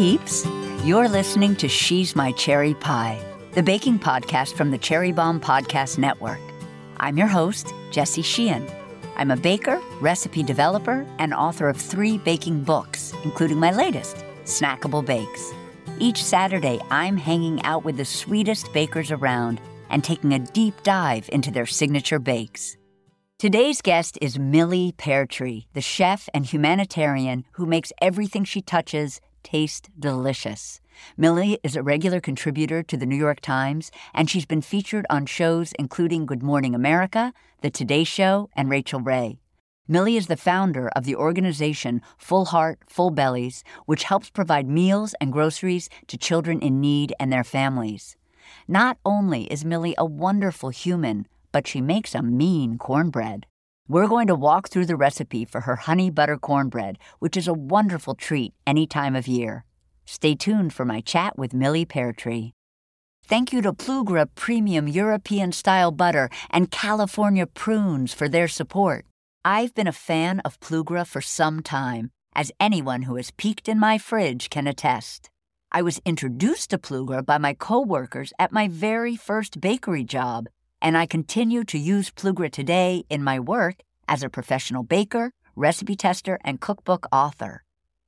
peeps. You're listening to She's My Cherry Pie, the baking podcast from the Cherry Bombe Podcast Network. I'm your host, Jessie Sheehan. I'm a baker, recipe developer, and author of three baking books, including my latest, Snackable Bakes. Each Saturday, I'm hanging out with the sweetest bakers around and taking a deep dive into their signature bakes. Today's guest is Millie Peartree, the chef and humanitarian who makes everything she touches taste delicious. Millie is a regular contributor to the New York Times, and she's been featured on shows including Good Morning America, The Today Show, and Rachael Ray. Millie is the founder of the organization Full Heart, Full Bellies, which helps provide meals and groceries to children in need and their families. Not only is Millie a wonderful human, but she makes a mean cornbread. We're going to walk through the recipe for her honey butter cornbread, which is a wonderful treat any time of year. Stay tuned for my chat with Millie Peartree. Thank you to Plugra Premium European Style Butter and California Prunes for their support. I've been a fan of Plugra for some time, as anyone who has peeked in my fridge can attest. I was introduced to Plugra by my coworkers at my very first bakery job, and I continue to use Plugra today in my work as a professional baker, recipe tester, and cookbook author.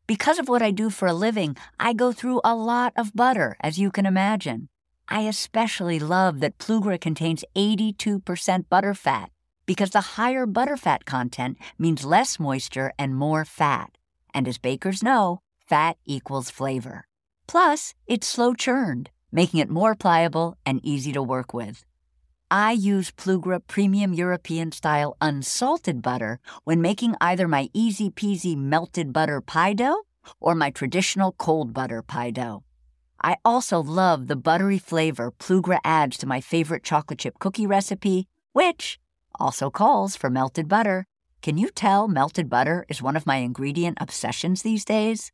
Because of what I do for a living, I go through a lot of butter, as you can imagine. I especially love that Plugra contains 82% butterfat because the higher butterfat content means less moisture and more fat. And as bakers know, fat equals flavor. Plus, it's slow churned, making it more pliable and easy to work with. I use Plugra Premium European Style unsalted butter when making either my easy peasy melted butter pie dough or my traditional cold butter pie dough. I also love the buttery flavor Plugra adds to my favorite chocolate chip cookie recipe, which also calls for melted butter. Can you tell melted butter is one of my ingredient obsessions these days?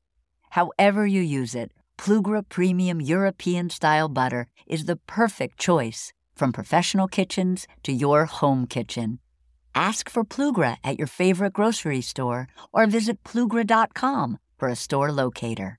However, you use it, Plugra Premium European Style butter is the perfect choice from professional kitchens to your home kitchen. Ask for Plugra at your favorite grocery store or visit plugra.com for a store locator.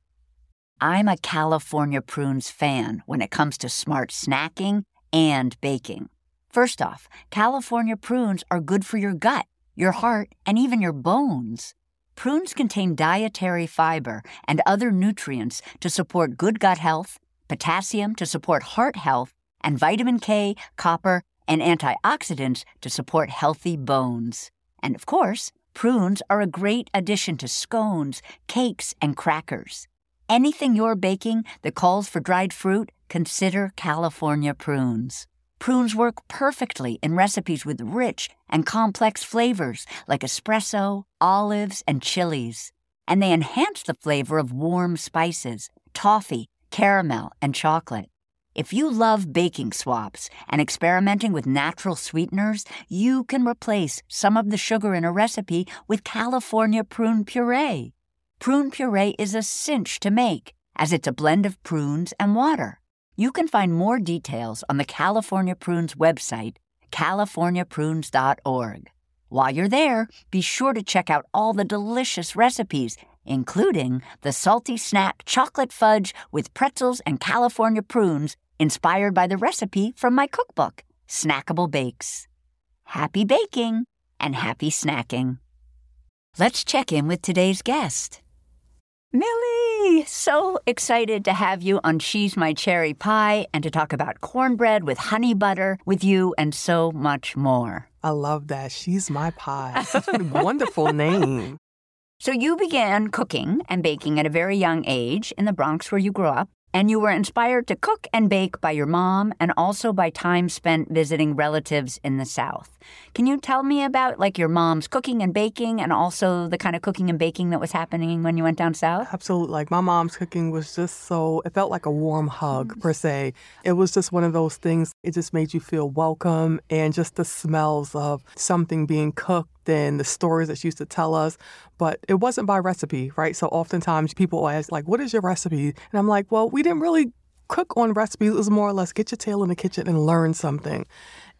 I'm a California prunes fan when it comes to smart snacking and baking. First off, California prunes are good for your gut, your heart, and even your bones. Prunes contain dietary fiber and other nutrients to support good gut health, potassium to support heart health, and vitamin K, copper, and antioxidants to support healthy bones. And of course, prunes are a great addition to scones, cakes, and crackers. Anything you're baking that calls for dried fruit, consider California prunes. Prunes work perfectly in recipes with rich and complex flavors like espresso, olives, and chilies. And they enhance the flavor of warm spices, toffee, caramel, and chocolate. If you love baking swaps and experimenting with natural sweeteners, you can replace some of the sugar in a recipe with California prune puree. Prune puree is a cinch to make, as it's a blend of prunes and water. You can find more details on the California Prunes website, californiaprunes.org. While you're there, be sure to check out all the delicious recipes including the salty snack chocolate fudge with pretzels and California prunes inspired by the recipe from my cookbook, Snackable Bakes. Happy baking and happy snacking. Let's check in with today's guest. Millie, so excited to have you on She's My Cherry Pie and to talk about cornbread with honey butter with you and so much more. I love that. She's My Pie. Such a wonderful name. So, you began cooking and baking at a very young age in the Bronx where you grew up and you were inspired to cook and bake by your mom and also by time spent visiting relatives in the South. Can you tell me about like your mom's cooking and baking and also the kind of cooking and baking that was happening when you went down south? Absolutely. Like my mom's cooking was just so it felt like a warm hug mm. per se. It was just one of those things it just made you feel welcome and just the smells of something being cooked and the stories that she used to tell us, but it wasn't by recipe, right? So oftentimes people ask, like, what is your recipe? And I'm like, well, we didn't really cook on recipes. It was more or less get your tail in the kitchen and learn something.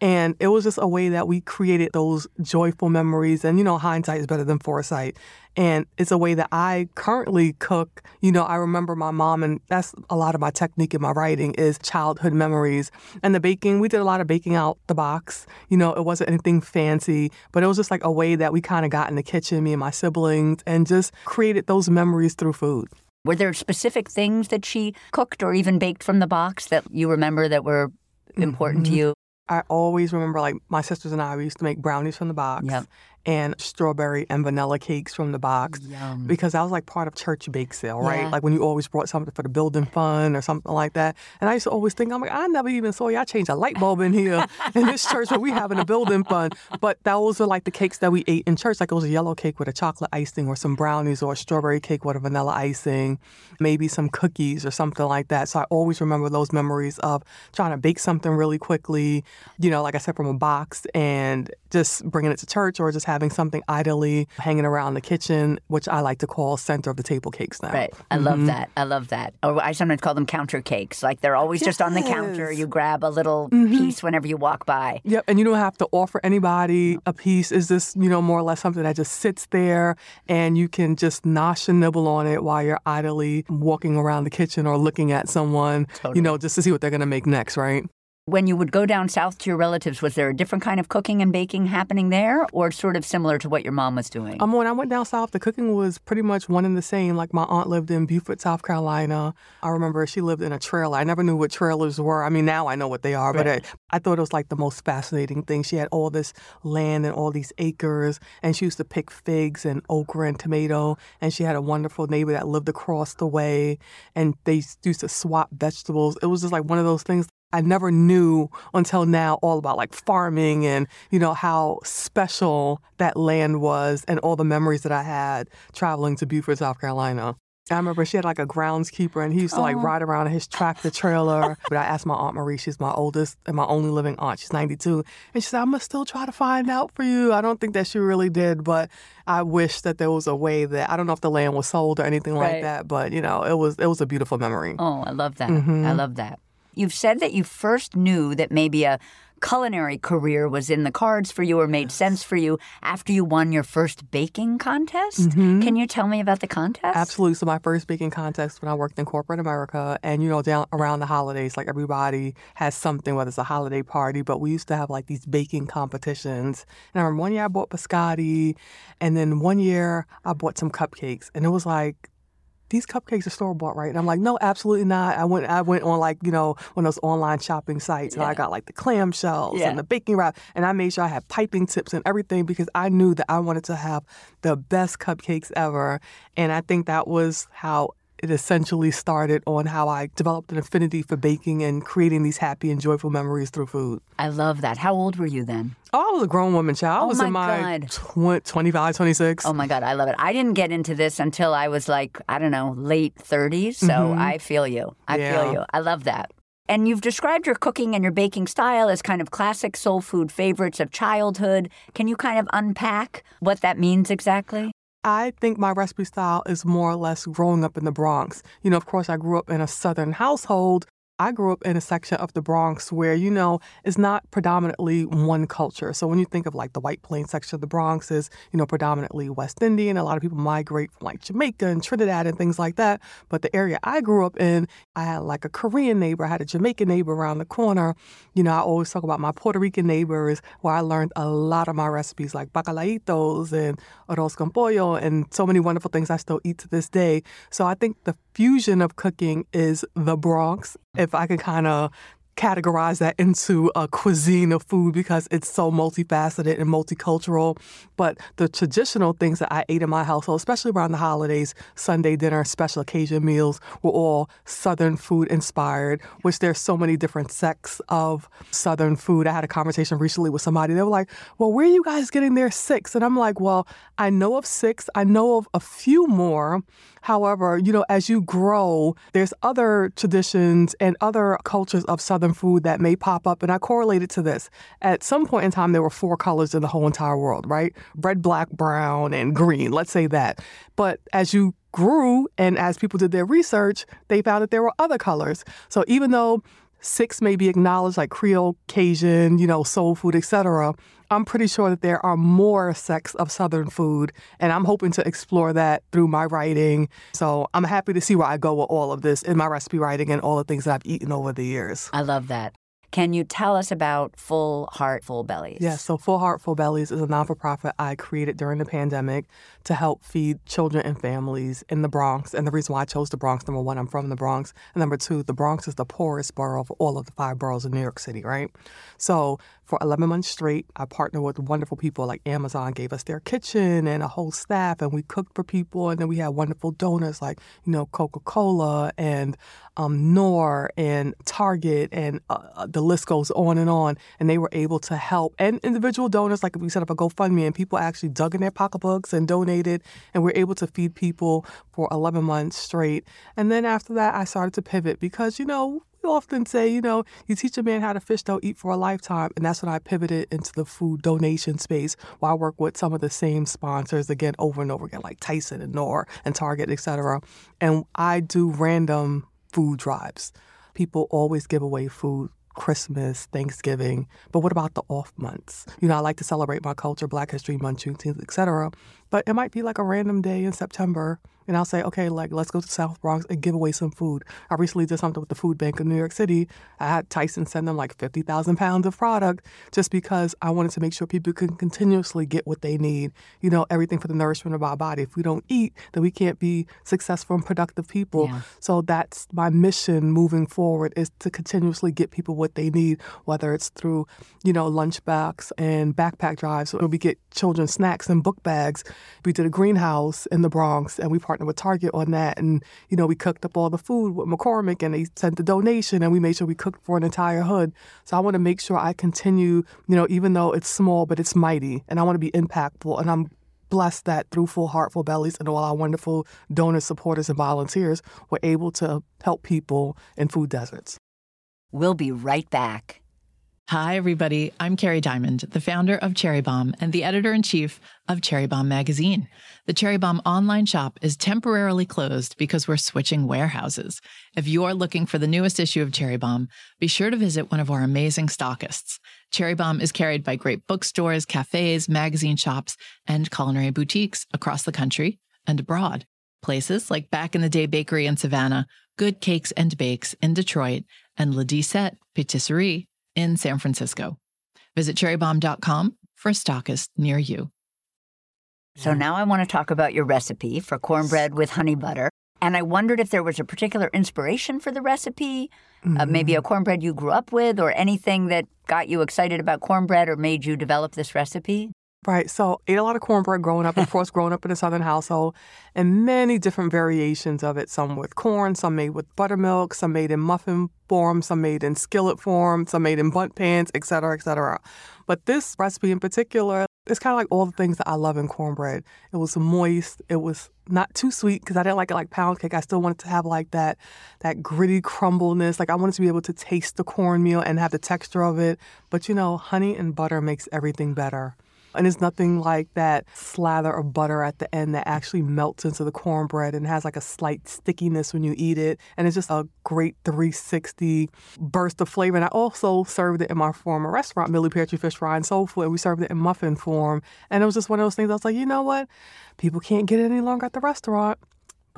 And it was just a way that we created those joyful memories. And, you know, hindsight is better than foresight. And it's a way that I currently cook. You know, I remember my mom, and that's a lot of my technique in my writing is childhood memories. And the baking, we did a lot of baking out the box. You know, it wasn't anything fancy, but it was just like a way that we kind of got in the kitchen, me and my siblings, and just created those memories through food. Were there specific things that she cooked or even baked from the box that you remember that were important mm-hmm. to you? I always remember like my sisters and I we used to make brownies from the box. Yep and strawberry and vanilla cakes from the box Yum. because I was like part of church bake sale, right? Yeah. Like when you always brought something for the building fund or something like that. And I used to always think, I'm like, I never even saw y'all change a light bulb in here in this church where we having a building fund. But those are like the cakes that we ate in church. Like it was a yellow cake with a chocolate icing or some brownies or a strawberry cake with a vanilla icing, maybe some cookies or something like that. So I always remember those memories of trying to bake something really quickly, you know, like I said, from a box and just bringing it to church or just having something idly hanging around the kitchen, which I like to call center of the table cakes now. Right. I mm-hmm. love that. I love that. Or I sometimes call them counter cakes. Like they're always yes. just on the counter. You grab a little mm-hmm. piece whenever you walk by. Yep. And you don't have to offer anybody a piece. Is this, you know, more or less something that just sits there and you can just nosh and nibble on it while you're idly walking around the kitchen or looking at someone, totally. you know, just to see what they're going to make next, right? When you would go down south to your relatives, was there a different kind of cooking and baking happening there, or sort of similar to what your mom was doing? Um, when I went down south, the cooking was pretty much one and the same. Like my aunt lived in Beaufort, South Carolina. I remember she lived in a trailer. I never knew what trailers were. I mean, now I know what they are, right. but I, I thought it was like the most fascinating thing. She had all this land and all these acres, and she used to pick figs and okra and tomato. And she had a wonderful neighbor that lived across the way, and they used to swap vegetables. It was just like one of those things I never knew until now all about like farming and, you know, how special that land was and all the memories that I had traveling to Beaufort, South Carolina. I remember she had like a groundskeeper and he used to like oh. ride around in his tractor trailer. but I asked my Aunt Marie, she's my oldest and my only living aunt, she's 92. And she said, I'm to still try to find out for you. I don't think that she really did, but I wish that there was a way that, I don't know if the land was sold or anything right. like that, but you know, it was, it was a beautiful memory. Oh, I love that. Mm-hmm. I love that. You've said that you first knew that maybe a culinary career was in the cards for you or made sense for you after you won your first baking contest. Mm-hmm. Can you tell me about the contest? Absolutely. So my first baking contest when I worked in corporate America and you know down around the holidays like everybody has something whether it's a holiday party but we used to have like these baking competitions. And I remember one year I bought biscotti and then one year I bought some cupcakes and it was like these cupcakes are store bought, right? And I'm like, no, absolutely not. I went, I went on like, you know, one of those online shopping sites, yeah. and I got like the clamshells yeah. and the baking wrap, and I made sure I had piping tips and everything because I knew that I wanted to have the best cupcakes ever. And I think that was how it essentially started on how I developed an affinity for baking and creating these happy and joyful memories through food. I love that. How old were you then? Oh, I was a grown woman, child. I oh was my in my God. 25, 26. Oh my God, I love it. I didn't get into this until I was like, I don't know, late 30s. So mm-hmm. I feel you. I yeah. feel you. I love that. And you've described your cooking and your baking style as kind of classic soul food favorites of childhood. Can you kind of unpack what that means exactly? I think my recipe style is more or less growing up in the Bronx. You know, of course, I grew up in a Southern household, I grew up in a section of the Bronx where, you know, it's not predominantly one culture. So when you think of like the White Plains section of the Bronx is, you know, predominantly West Indian. A lot of people migrate from like Jamaica and Trinidad and things like that. But the area I grew up in, I had like a Korean neighbor, I had a Jamaican neighbor around the corner. You know, I always talk about my Puerto Rican neighbors where I learned a lot of my recipes like bacalaitos and arroz con pollo and so many wonderful things I still eat to this day. So I think the fusion of cooking is the Bronx. If I could kind of categorize that into a cuisine of food because it's so multifaceted and multicultural. But the traditional things that I ate in my household, especially around the holidays, Sunday dinner, special occasion meals, were all Southern food inspired, which there's so many different sects of Southern food. I had a conversation recently with somebody. They were like, Well, where are you guys getting their six? And I'm like, Well, I know of six, I know of a few more. However, you know, as you grow, there's other traditions and other cultures of Southern food that may pop up. And I correlate it to this. At some point in time, there were four colors in the whole entire world, right? Red, black, brown, and green. Let's say that. But as you grew and as people did their research, they found that there were other colors. So even though six may be acknowledged like Creole, Cajun, you know, soul food, etc. I'm pretty sure that there are more sects of Southern food, and I'm hoping to explore that through my writing. So I'm happy to see where I go with all of this in my recipe writing and all the things that I've eaten over the years. I love that. Can you tell us about Full Heart, Full Bellies? Yes, so Full Heart, Full Bellies is a non for profit I created during the pandemic to help feed children and families in the Bronx. And the reason why I chose the Bronx, number one, I'm from the Bronx. And number two, the Bronx is the poorest borough of all of the five boroughs in New York City, right? So for 11 months straight, I partnered with wonderful people like Amazon gave us their kitchen and a whole staff, and we cooked for people. And then we had wonderful donors like, you know, Coca Cola and um, Knorr and Target, and uh, uh, the list goes on and on. And they were able to help. And individual donors, like we set up a GoFundMe, and people actually dug in their pocketbooks and donated, and we are able to feed people for 11 months straight. And then after that, I started to pivot because, you know, we often say, you know, you teach a man how to fish, they'll eat for a lifetime. And that's when I pivoted into the food donation space where I work with some of the same sponsors again over and over again, like Tyson and Knorr and Target, etc. And I do random food drives. People always give away food Christmas, Thanksgiving, but what about the off months? You know, I like to celebrate my culture, Black History Month, Juneteenth, etc. But it might be like a random day in September and I'll say, okay, like let's go to South Bronx and give away some food. I recently did something with the Food Bank of New York City. I had Tyson send them like 50,000 pounds of product just because I wanted to make sure people can continuously get what they need. You know, everything for the nourishment of our body. If we don't eat, then we can't be successful and productive people. Yeah. So that's my mission moving forward is to continuously get people what they need, whether it's through, you know, lunchbox and backpack drives, or we get children snacks and book bags. We did a greenhouse in the Bronx and we partnered with Target on that. And, you know, we cooked up all the food with McCormick and they sent the donation and we made sure we cooked for an entire hood. So I want to make sure I continue, you know, even though it's small, but it's mighty and I want to be impactful. And I'm blessed that through Full Heart Full Bellies and all our wonderful donors, supporters, and volunteers, we're able to help people in food deserts. We'll be right back. Hi, everybody. I'm Kerry Diamond, the founder of Cherry Bombe and the editor in chief of Cherry Bombe Magazine. The Cherry Bombe online shop is temporarily closed because we're switching warehouses. If you're looking for the newest issue of Cherry Bombe, be sure to visit one of our amazing stockists. Cherry Bombe is carried by great bookstores, cafes, magazine shops, and culinary boutiques across the country and abroad. Places like Back in the Day Bakery in Savannah, Good Cakes and Bakes in Detroit, and La Disette Patisserie in San Francisco. Visit cherrybombe.com for a stockist near you. So now I want to talk about your recipe for cornbread with honey butter. And I wondered if there was a particular inspiration for the recipe, mm-hmm. uh, maybe a cornbread you grew up with, or anything that got you excited about cornbread or made you develop this recipe. Right. So ate a lot of cornbread growing up, of course, growing up in a southern household, and many different variations of it. Some with corn, some made with buttermilk, some made in muffin form, some made in skillet form, some made in Bundt pans, et cetera, et cetera. But this recipe in particular, it's kind of like all the things that I love in cornbread. It was moist. It was not too sweet because I didn't like it like pound cake. I still wanted to have like that that gritty crumbleness. Like I wanted to be able to taste the cornmeal and have the texture of it. But you know, honey and butter makes everything better. And it's nothing like that slather of butter at the end that actually melts into the cornbread and has like a slight stickiness when you eat it. And it's just a great 360 burst of flavor. And I also served it in my former restaurant, Millie Peartree Fish Fry and Soul Food. And we served it in muffin form. And it was just one of those things I was like, you know what? People can't get it any longer at the restaurant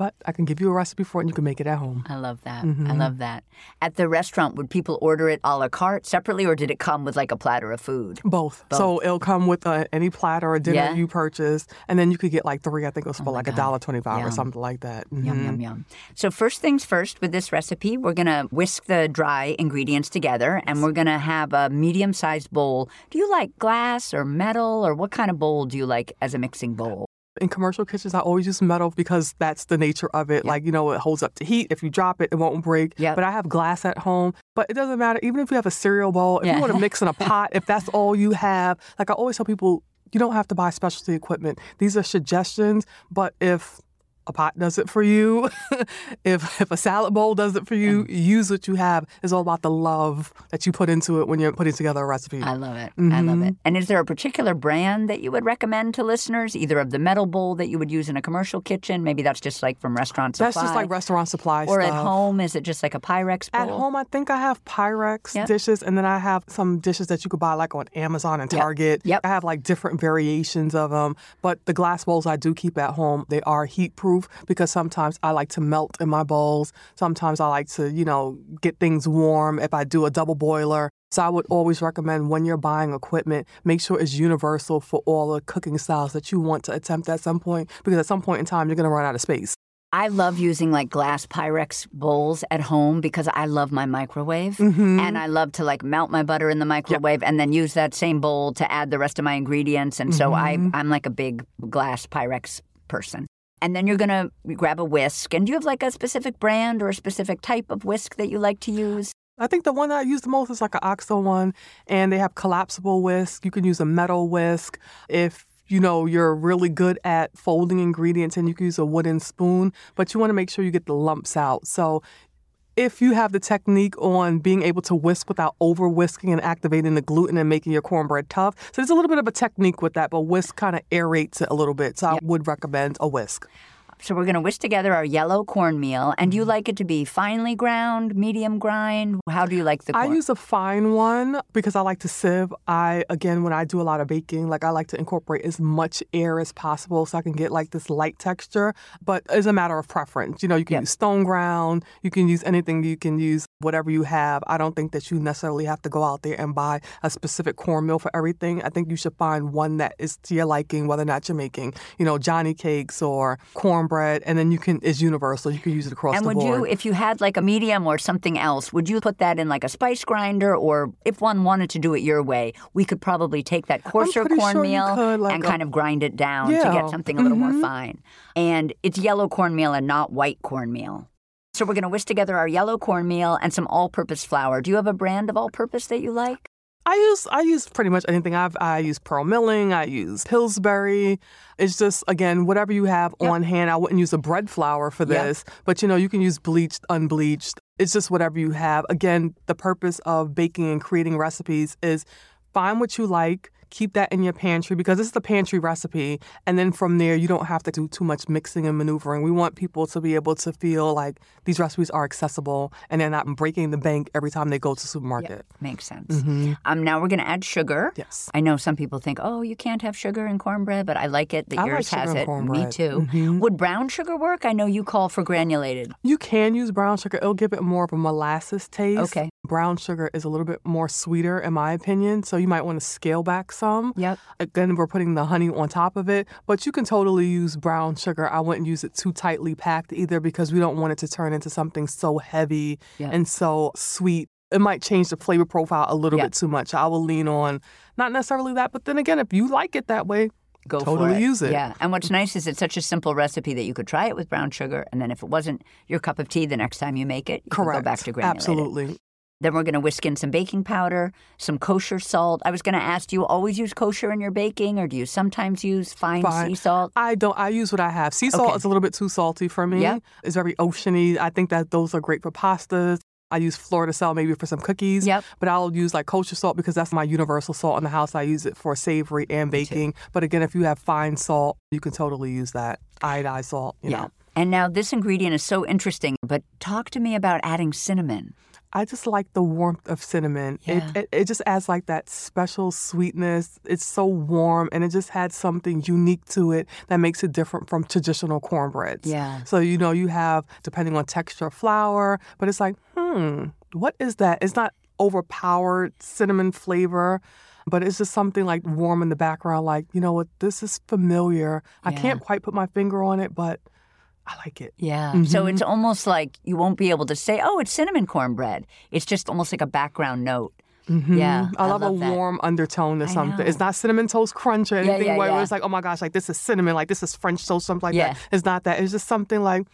but I can give you a recipe for it and you can make it at home. I love that. Mm-hmm. I love that. At the restaurant, would people order it a la carte separately or did it come with like a platter of food? Both. Both. So it'll come with uh, any platter or dinner yeah. you purchase and then you could get like three, I think it was for oh like a dollar twenty-five or something like that. Mm-hmm. Yum, yum, yum. So first things first with this recipe, we're going to whisk the dry ingredients together and we're going to have a medium-sized bowl. Do you like glass or metal or what kind of bowl do you like as a mixing bowl? In commercial kitchens, I always use metal because that's the nature of it. Like, you know, it holds up to heat. If you drop it, it won't break. Yep. But I have glass at home. But it doesn't matter. Even if you have a cereal bowl, if yeah. you want to mix in a pot, if that's all you have, like I always tell people, you don't have to buy specialty equipment. These are suggestions. But if a pot does it for you, if if a salad bowl does it for you, mm-hmm. use what you have. It's all about the love that you put into it when you're putting together a recipe. I love it. I love mm-hmm. it. And is there a particular brand that you would recommend to listeners, either of the metal bowl that you would use in a commercial kitchen? Maybe that's just like from restaurant supply. That's just like restaurant supply Or stuff. at home, is it just like a Pyrex bowl? At home, I think I have Pyrex Yep. dishes, and then I have some dishes that you could buy like on Amazon and Yep. Target. Yep. I have like different variations of them, but the glass bowls I do keep at home. They are heat proof because sometimes I like to melt in my bowls. Sometimes I like to, you know, get things warm if I do a double boiler. So I would always recommend when you're buying equipment, make sure it's universal for all the cooking styles that you want to attempt at some point, because at some point in time you're going to run out of space. I love using like glass Pyrex bowls at home because I love my microwave Mm-hmm. and I love to like melt my butter in the microwave and then use that same bowl to add the rest of my ingredients. And so I, Mm-hmm. I'm like a big glass Pyrex person. And then you're gonna grab a whisk. And do you have like a specific brand or a specific type of whisk that you like to use? I think the one that I use the most is like an OXO one, and they have collapsible whisk. You can use a metal whisk if you know you're really good at folding ingredients, and you can use a wooden spoon. But you want to make sure you get the lumps out. So if you have the technique on being able to whisk without over whisking and activating the gluten and making your cornbread tough, so there's a little bit of a technique with that. But whisk kind of aerates it a little bit, so I would recommend a whisk. So we're gonna whisk together our yellow cornmeal. And do Mm-hmm. you like it to be finely ground, medium grind? How do you like the I use a fine one because I like to sieve. I again when I do a lot of baking, like I like to incorporate as much air as possible so I can get like this light texture. But it's a matter of preference. You know, you can Yep. use stone ground, you can use anything, you can use whatever you have. I don't think that you necessarily have to go out there and buy a specific cornmeal for everything. I think you should find one that is to your liking, whether or not you're making, you know, Johnny cakes or cornbread, and then you can it's universal. You can use it across And the board. And would you, if you had like a medium or something else, would you put that in like a spice grinder? Or if one wanted to do it your way, we could probably take that coarser sure cornmeal could, like and a- kind of grind it down to get something a little more Mhm. fine. And it's yellow cornmeal and not white cornmeal. So we're going to whisk together our yellow cornmeal and some all-purpose flour. Do you have a brand of all-purpose that you like? I use I use pretty much anything. I've I use Pearl Milling. I use Pillsbury. It's just again whatever you have Yep. on hand. I wouldn't use a bread flour for Yep. this, but you know you can use bleached, unbleached. It's just whatever you have. Again, the purpose of baking and creating recipes is find what you like. Keep that in your pantry because this is the pantry recipe. And then from there, you don't have to do too much mixing and maneuvering. We want people to be able to feel like these recipes are accessible and they're not breaking the bank every time they go to the supermarket. Makes sense. Um, now we're going to add sugar. Yes. I know some people think, oh, you can't have sugar in cornbread, but I like it that I like yours sugar has it. Me too. Mhm. Would brown sugar work? I know you call for granulated. You can use brown sugar. It'll give it more of a molasses taste. Okay. Brown sugar is a little bit more sweeter, in my opinion. So you might want to scale back some. Yep. Again, we're putting the honey on top of it, but you can totally use brown sugar. I wouldn't use it too tightly packed either because we don't want it to turn into something so heavy Yeah. and so sweet. It might change the flavor profile a little Yeah. bit too much. I will lean on not necessarily that, but then again, if you like it that way, Go for Totally it. use it. Yeah. And what's nice is it's such a simple recipe that you could try it with brown sugar, and then if it wasn't your cup of tea, the next time you make it, you correct. go back to granulated. Absolutely. Then we're going to whisk in some baking powder, some kosher salt. I was going to ask, do you always use kosher in your baking, or do you sometimes use fine, Fine. sea salt? I don't. I use what I have. Sea salt Okay. is a little bit too salty for me. Yeah. It's very oceany. I think that those are great for pastas. I use fleur de sel maybe for some cookies. Yep. But I'll use like kosher salt because that's my universal salt in the house. I use it for savory and baking. But again, if you have fine salt, you can totally use that iodized salt. You yeah. know. And now this ingredient is so interesting, but talk to me about adding cinnamon. I just like the warmth of cinnamon. Yeah. It, it it just adds like that special sweetness. It's so warm and it just had something unique to it that makes it different from traditional cornbreads. Yeah. So you know you have depending on texture flour, but it's like, hmm, what is that? It's not overpowered cinnamon flavor. But it's just something like warm in the background, like, you know what, this is familiar. I can't quite put my finger on it, but I like it. Yeah. Mm-hmm. So it's almost like you won't be able to say, oh, it's cinnamon cornbread. It's just almost like a background note. Mhm. Yeah, I I love, love a that. warm undertone to something. It's not cinnamon toast crunch or anything yeah, where yeah. it's like, oh my gosh, like this is cinnamon, like this is French toast, something like Yeah. that. It's not that. It's just something like,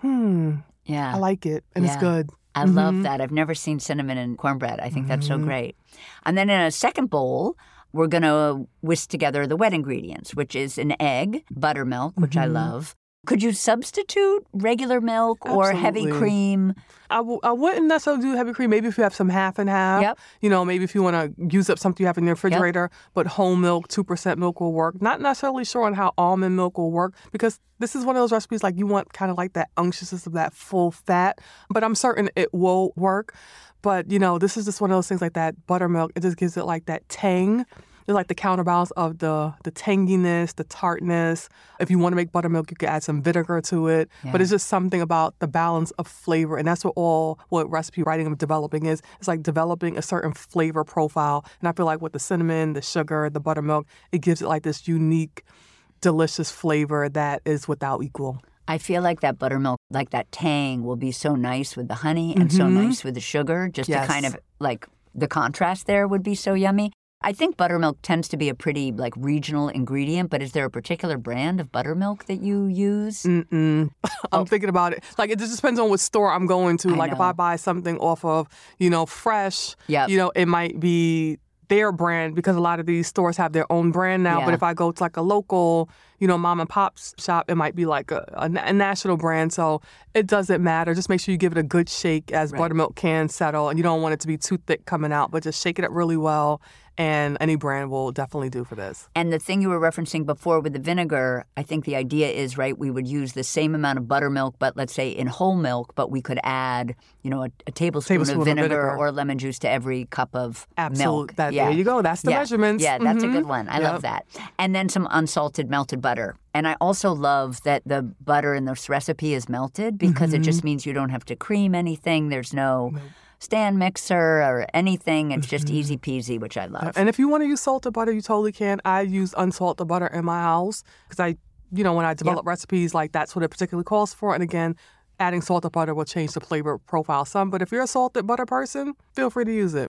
hmm, Yeah. I like it and it's good. I love that. I've never seen cinnamon in cornbread. I think that's so great. And then in a second bowl, we're going to whisk together the wet ingredients, which is an egg, buttermilk, which I love, Could you substitute regular milk or heavy Absolutely. cream? I w- I wouldn't necessarily do heavy cream. Maybe if you have some half and half. Yep. You know, maybe if you want to use up something you have in the refrigerator, but whole milk, 2% milk will work. Not necessarily sure on how almond milk will work because this is one of those recipes like you want kind of like that unctuousness of that full fat, but I'm certain it will work. But, you know, this is just one of those things like that buttermilk. It just gives it like that tang. It's like the counterbalance of the the tanginess, the tartness. If you want to make buttermilk, you could add some vinegar to it. But it's just something about the balance of flavor, and that's what all what recipe writing and developing is. It's like developing a certain flavor profile. And I feel like with the cinnamon, the sugar, the buttermilk, it gives it like this unique, delicious flavor that is without equal. I feel like that buttermilk, like that tang, will be so nice with the honey and so mm-hmm. nice with the sugar. Just Yes. to kind of like the contrast there would be so yummy. I think buttermilk tends to be a pretty like regional ingredient, but is there a particular brand of buttermilk that you use? Mm-mm. I'm oh. thinking about it. Like it just depends on what store I'm going to. I like if. I buy something off of, you know, fresh, Yep. you know, it might be their brand because a lot of these stores have their own brand now. But if I go to like a local, you know, mom and pop's shop, it might be like a, a, a national brand. So it doesn't matter. Just make sure you give it a good shake as buttermilk can settle, and you don't want it to be too thick coming out. But just shake it up really well, and any brand will definitely do for this. And the thing you were referencing before with the vinegar, I think the idea is right. We would use the same amount of buttermilk, but let's say in whole milk, but we could add, you know, a, a tablespoon, Tablespoon of of vinegar, vinegar. or lemon juice to every cup of Absolutely. milk. That, yeah. There you go. That's the yeah. measurements. Yeah, that's a Mhm. good one. I love that. And then some unsalted melted butter. And I also love that the butter in this recipe is melted because it Mm-hmm. just means you don't have to cream anything. There's no stand mixer or anything. It's just Mm-hmm. easy peasy, which I love. And if you want to use salted butter, you totally can. I use unsalted butter in my house because I, you know, when I develop recipes, like that's what it particularly calls for. And again, adding salted butter will change the flavor profile some. But if you're a salted butter person, feel free to use it.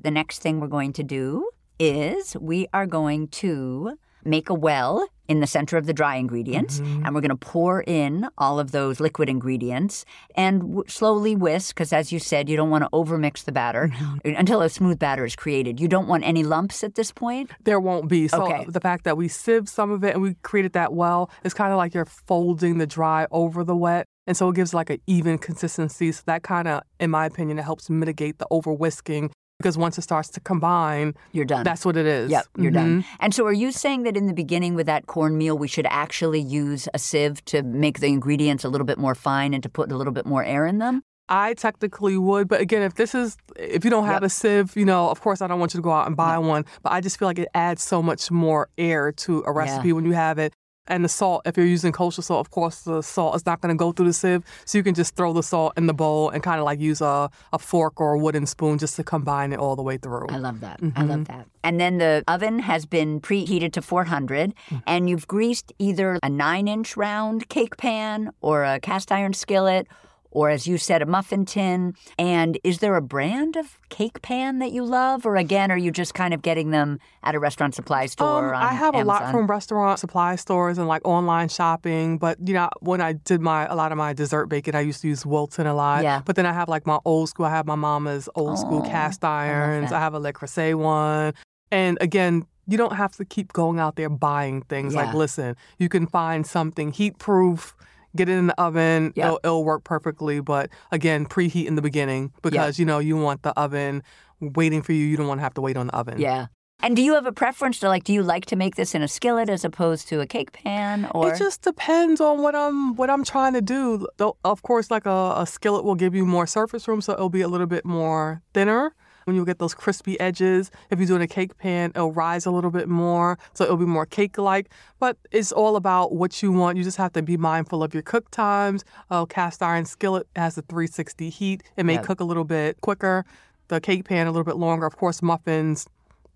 the next thing we're going to do is we are going to make a well in the center of the dry ingredients mm-hmm. and we're going to pour in all of those liquid ingredients and w- slowly whisk because as you said you don't want to overmix the batter mm-hmm. until a smooth batter is created you don't want any lumps at this point There won't be. So Okay. the fact that we sieved some of it and we created that well, it's kind of like you're folding the dry over the wet. And so it gives like an even consistency. So that kind of, in my opinion, it helps mitigate the over whisking because once it starts to combine, you're done that's what it is. Yep, you're Mhm. done. And so, are you saying that in the beginning with that cornmeal, we should actually use a sieve to make the ingredients a little bit more fine and to put a little bit more air in them? I technically would, but again, if this is if you don't have Yep. a sieve, you know, of course I don't want you to go out and buy one, but I just feel like it adds so much more air to a recipe when you have it. And the salt, if you're using kosher salt, of course the salt is not going to go through the sieve, so you can just throw the salt in the bowl and kind of like use a, a fork or a wooden spoon just to combine it all the way through. I love that. I mm-hmm. love that. And then the oven has been preheated to 400, mm. and you've greased either a nine inch round cake pan or a cast iron skillet. Or, as you said, a muffin tin. And is there a brand of cake pan that you love? Or, again, are you just kind of getting them at a restaurant supply store? Um, I have a lot from restaurant supply stores and like online shopping. But you know, when I did my a lot of my dessert baking, I used to use Wilton a lot. Yeah. But then I have like my old school. I have my mama's old school Oh, cast irons. that. I, have a Le Creuset one. And again, you don't have to keep going out there buying things. Yeah. Like, listen, you can find something heat proof. Get it in the oven. Yeah. It'll, it'll work perfectly. But again, preheat in the beginning because you know you want the oven waiting for you. You don't want to have to wait on the oven. Yeah. And do you have a preference to like, do you like to make this in a skillet as opposed to a cake pan? Or It just depends on what I'm what I'm trying to do. Though, of course, like a, a skillet will give you more surface room, so it'll be a little bit more thinner. When you get those crispy edges, if you're doing a cake pan, it'll rise a little bit more, so it'll be more cake-like. But it's all about what you want. You just have to be mindful of your cook times. A cast iron skillet has a 360 heat; it may Yeah. cook a little bit quicker. The cake pan a little bit longer. Of course, muffins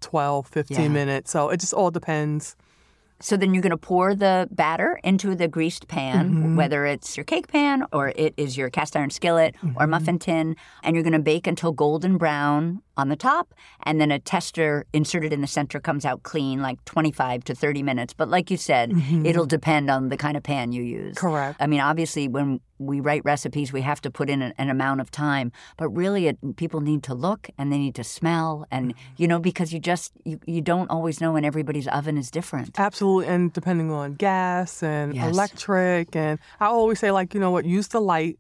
12, 15 Yeah. minutes. So it just all depends. So then you're going to pour the batter into the greased pan, Mm-hmm. whether it's your cake pan or it is your cast iron skillet Mm-hmm. or muffin tin, and you're going to bake until golden brown on the top, and then a tester inserted in the center comes out clean, like 25 to 30 minutes. But like you said, Mhm. it'll depend on the kind of pan you use. Correct. I mean, obviously, when we write recipes, we have to put in an, an amount of time, but really, it, people need to look and they need to smell, and Mm-hmm. you know, because you just you, you don't always know, and everybody's oven is different. Absolutely, and depending on gas and Yes. electric, and I always say like you know what, use the light.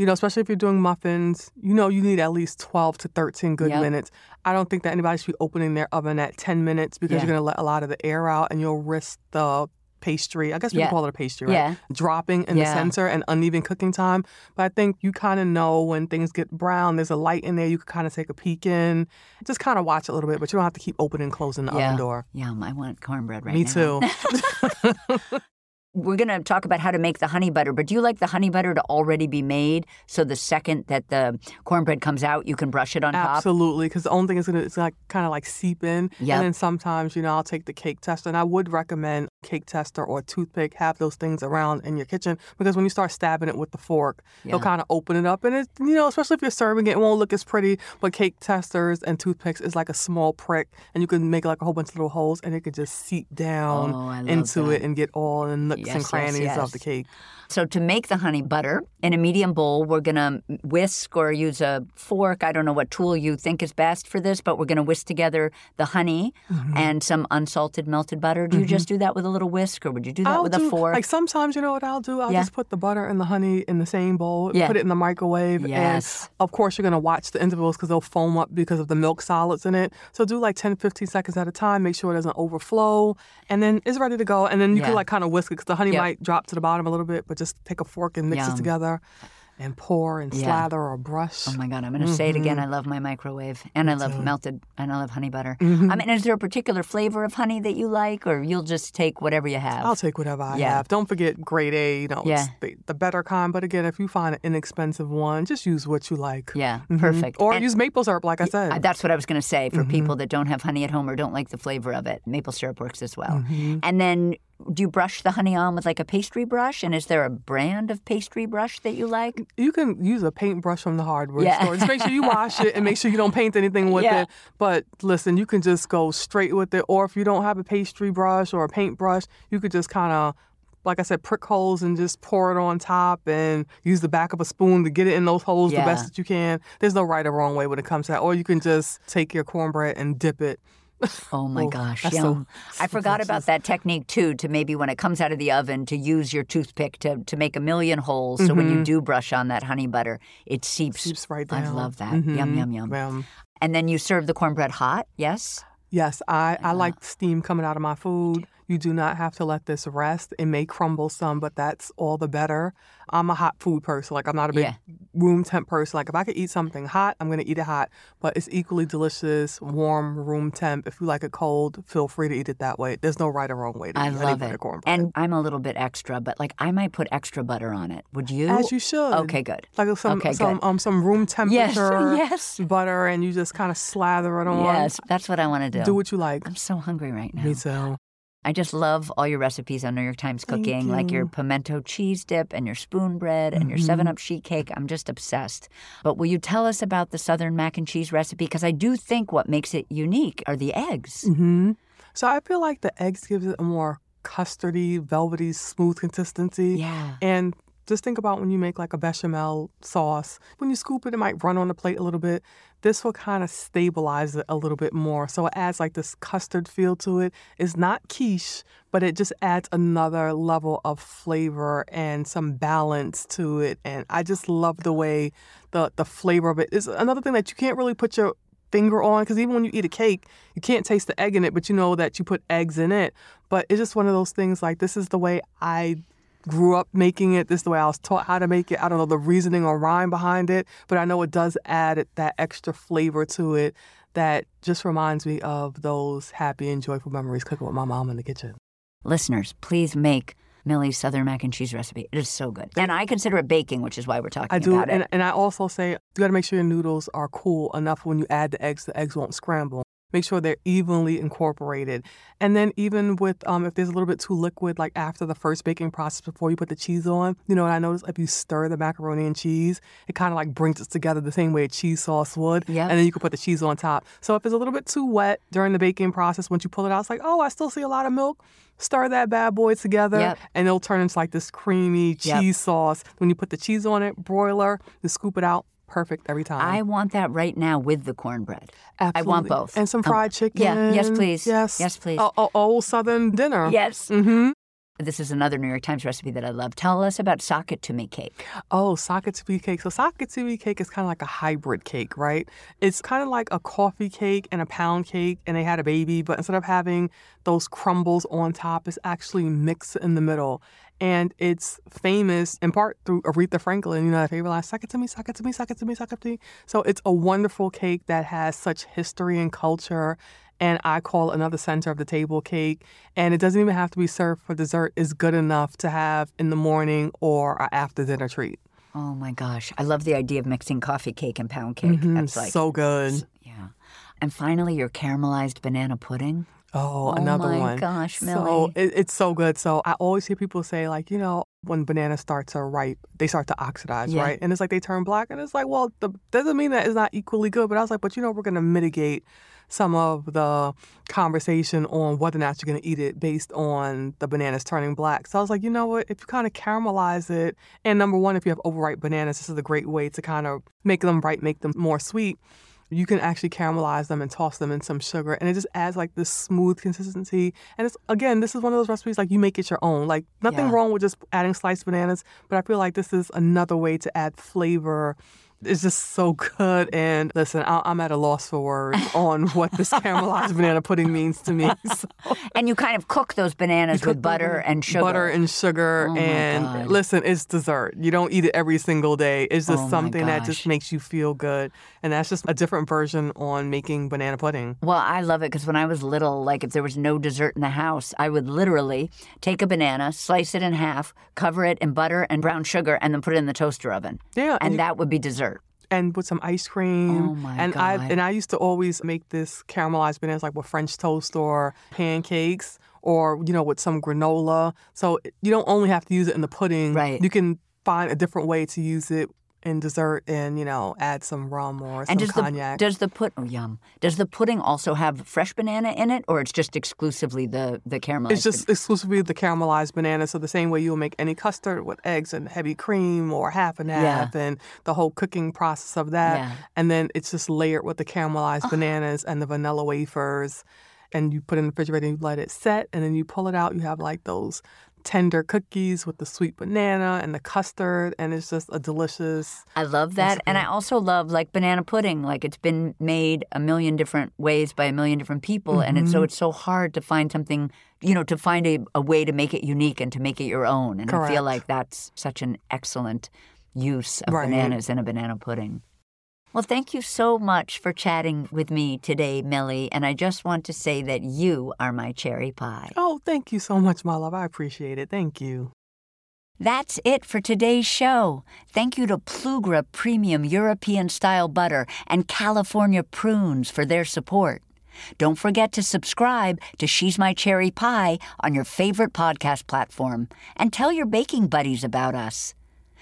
You know, especially if you're doing muffins, you know you need at least 12 to 13 good Yep. minutes. I don't think that anybody should be opening their oven at 10 minutes because Yeah. you're going to let a lot of the air out and you'll risk the pastry. I guess we Yeah. can call it a pastry, right? Yeah. Dropping in Yeah. the center and uneven cooking time. But I think you kind of know when things get brown, there's a light in there, you can kind of take a peek in. Just kind of watch a little bit, but you don't have to keep opening and closing the Yeah. oven door. Yum! I want cornbread right Me now. Me too. We're going to talk about how to make the honey butter, but do you like the honey butter to already be made so the second that the cornbread comes out, you can brush it on top? Absolutely, because the only thing is gonna it's like kind of like seep in. Yep. And then sometimes you know I'll take the cake tester, and I would recommend cake tester or a toothpick. Have those things around in your kitchen because when you start stabbing it with the fork, Yeah. it'll kind of open it up, and it you know especially if you're serving it, it won't look as pretty. But cake testers and toothpicks is like a small prick, and you can make like a whole bunch of little holes, and it could just seep down Oh, into that. it and get all the nooks Yes, and yes, crannies of the cake. So to make the honey butter in a medium bowl, we're going to whisk or use a fork. I don't know what tool you think is best for this, but we're going to whisk together the honey Mm-hmm. and some unsalted melted butter. Do you just do that with a little whisk or would you do that I'll with do, a fork? Like sometimes, you know what I'll do? I'll Yeah. just put the butter and the honey in the same bowl, Yeah. put it in the microwave, Yes. and of course you're gonna watch the intervals because they'll foam up because of the milk solids in it. So do like 10, 15 seconds at a time. Make sure it doesn't overflow, and then it's ready to go. And then you Yeah. can like kind of whisk it because the honey Yep. might drop to the bottom a little bit, but just take a fork and mix Yum. it together, and pour and Yeah. slather or brush. Oh my God, I'm going to say it again. I Mm-hmm. love my microwave and I love melted and I love honey butter. Mm-hmm. I mean, is there a particular flavor of honey that you like or you'll just take whatever you have? I'll take whatever I Yeah. have. Don't forget grade A, you know, Yeah. the, the better kind. But again, if you find an inexpensive one, just use what you like. yeah, Mhm. perfect. Or And- use maple syrup, like I said. That's what I was going to say for Mm-hmm. people that don't have honey at home or don't like the flavor of it. Maple syrup works as well. Mm-hmm. And then do you brush the honey on with like a pastry brush? And is there a brand of pastry brush that you like? You can use a paintbrush from the hardware Yeah. store. Just make sure you wash it and make sure you don't paint anything with Yeah. it. But listen, you can just go straight with it. Or if you don't have a pastry brush or a paintbrush, you could just kind of, like I said, prick holes and just pour it on top and use the back of a spoon to get it in those holes Yeah. the best that you can. There's no right or wrong way when it comes to that. Or you can just take your cornbread and dip it. Oh my Oh, gosh, yum. so- I forgot about that technique too, to maybe when it comes out of the oven to use your toothpick to, to make a million holes. So when you do brush on that honey butter, it seeps. Mm-hmm. Seeps right I love that. Mhm. Yum, yum, yum. Um, And then you serve the cornbread hot, yes? Yes, I, I like steam coming out of my food. You do not have to let this rest. It may crumble some, but that's all the better. I'm a hot food person. Like I'm not a big Yeah. room temp person. Like if I could eat something hot, I'm gonna eat it hot. But it's equally delicious, warm room temp. If you like it cold, feel free to eat it that way. There's no right or wrong way to I eat love it. And I'm a little bit extra, but like I might put extra butter on it. Would you? As you should. Okay, good. Like some Okay, some good. um some room temperature yes. butter, and you just kind of slather it on. Yes, that's what I want to do. Do what you like. I'm so hungry right now. Me too. I just love all your recipes on New York Times Thank Cooking, like your pimento cheese dip and your spoon bread and your Mm-hmm. 7 Up sheet cake. I'm just obsessed. But will you tell us about the Southern mac and cheese recipe? Because I do think what makes it unique are the eggs. hmm So I feel like the eggs gives it a more custardy, velvety, smooth consistency. Yeah. And just think about when you make like a bechamel sauce. When you scoop it, it might run on the plate a little bit. This will kind of stabilize it a little bit more. So it adds like this custard feel to it. It's not quiche, but it just adds another level of flavor and some balance to it. And I just love the way the, the flavor of it is another thing that you can't really put your finger on because even when you eat a cake, you can't taste the egg in it, but you know that you put eggs in it. But it's just one of those things like this is the way I grew up making it. This is the way I was taught how to make it. I don't know the reasoning or rhyme behind it, but I know it does add that extra flavor to it that just reminds me of those happy and joyful memories cooking with my mom in the kitchen. Listeners, please make Millie's Southern mac and cheese recipe. It is so good. And I consider it baking, which is why we're talking I do, about and, it. and I also say you got to make sure your noodles are cool enough when you add the eggs. The eggs won't scramble. Make sure they're evenly incorporated. And then even with um, if there's a little bit too liquid, like after the first baking process before you put the cheese on, you know what I noticed? If you stir the macaroni and cheese, it kind of like brings it together the same way a cheese sauce would. Yep. And then you can put the cheese on top. So if it's a little bit too wet during the baking process, once you pull it out, it's like, oh, I still see a lot of milk. Stir that bad boy together, Yep. and it'll turn into like this creamy Yep. cheese sauce. When you put the cheese on it, broiler, you scoop it out, perfect every time. I want that right now with the cornbread. I want both. And some Um, fried chicken. yeah. Yes, please. Yes. Yes, please. A old Southern dinner. Yes. Mm-hmm. This is another New York Times recipe that I love. Tell us about sock it to me cake. Oh, sock it to me cake. So sock it to me cake is kind of like a hybrid cake, right? It's kind of like a coffee cake and a pound cake, and they had a baby, but instead of having those crumbles on top, it's actually mixed in the middle. And it's famous in part through Aretha Franklin, you know, that favorite line, sakatumi, sakatumi, sakatumi, sakatumi. So it's a wonderful cake that has such history and culture. And I call another center of the table cake. And it doesn't even have to be served for dessert. It's good enough to have in the morning or a after dinner treat. Oh my gosh. I love the idea of mixing coffee cake and pound cake. Mhm, That's like, so good. yeah. And finally, your caramelized banana pudding. Oh, Oh another my one. gosh, So Millie. it, it's so good. So I always hear people say, like, you know, when bananas start to ripe, they start to oxidize, Yeah. right? And it's like they turn black. And it's like, well, the, doesn't mean that it's not equally good. But I was like, but you know, we're going to mitigate some of the conversation on whether or not you're going to eat it based on the bananas turning black. So I was like, you know what? If you kind of caramelize it, and number one, if you have overripe bananas, this is a great way to kind of make them ripe, make them more sweet you can actually caramelize them and toss them in some sugar and it just adds like this smooth consistency and it's again this is one of those recipes like you make it your own like nothing Yeah. wrong with just adding sliced bananas but i feel like this is another way to add flavor it's just so good and listen I- i'm at a loss for words on what this caramelized banana pudding means to me So, And you kind of cook those bananas with butter and sugar. butter and sugar Oh and God. listen it's dessert you don't eat it every single day it's just Oh something that just makes you feel good and that's just a different version on making banana pudding Well, I love it because when I was little, like if there was no dessert in the house, I would literally take a banana, slice it in half, cover it in butter and brown sugar, and then put it in the toaster oven. Yeah, And you- that would be dessert. And with some ice cream. Oh, my and I and I used to always make this caramelized bananas like with French toast or pancakes or you know with some granola. So you don't only have to use it in the pudding. Right. You can find a different way to use it in dessert and you know add some rum or some And does cognac. the does the put oh yum does the pudding also have fresh banana in it, or it's just exclusively the the caramelized? it's just exclusively the caramelized banana. So the same way you'll make any custard with eggs and heavy cream or half and half, and the whole cooking process of that. Yeah. And then it's just layered with the caramelized bananas and the vanilla wafers. And you put it in the refrigerator and you let it set, and then you pull it out. You have like those tender cookies with the sweet banana and the custard, and it's just a delicious. I love that. And I also love like banana pudding. Like it's been made a million different ways by a million different people. And it's, so mm-hmm. it's so hard to find something, you know, to find a, a way to make it unique and to make it your own. And I feel like that's such an excellent use of Right. bananas in a banana pudding. Well, thank you so much for chatting with me today, Millie. And I just want to say that you are my cherry pie. Oh, thank you so much, my love. I appreciate it. Thank you. That's it for today's show. Thank you to Plugra Premium European Style Butter and California Prunes for their support. Don't forget to subscribe to She's My Cherry Pie on your favorite podcast platform and tell your baking buddies about us.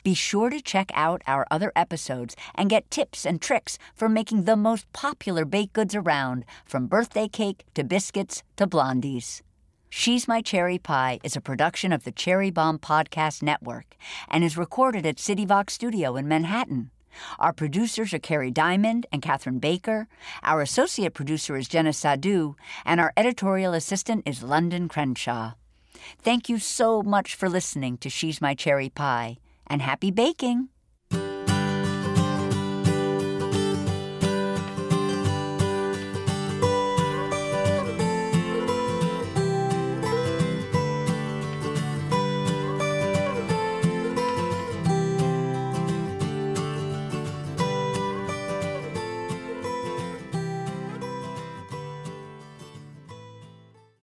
Be sure to check out our other episodes and get tips and tricks for making the most popular baked goods around, from birthday cake to biscuits to blondies. She's My Cherry Pie is a production of the Cherry Bombe Podcast Network and is recorded at City Vox Studio in Manhattan. Our producers are Kerry Diamond and Catherine Baker. Our associate producer is Jenna Sadhu, and our editorial assistant is London Crenshaw. Thank you so much for listening to She's My Cherry Pie, and happy baking!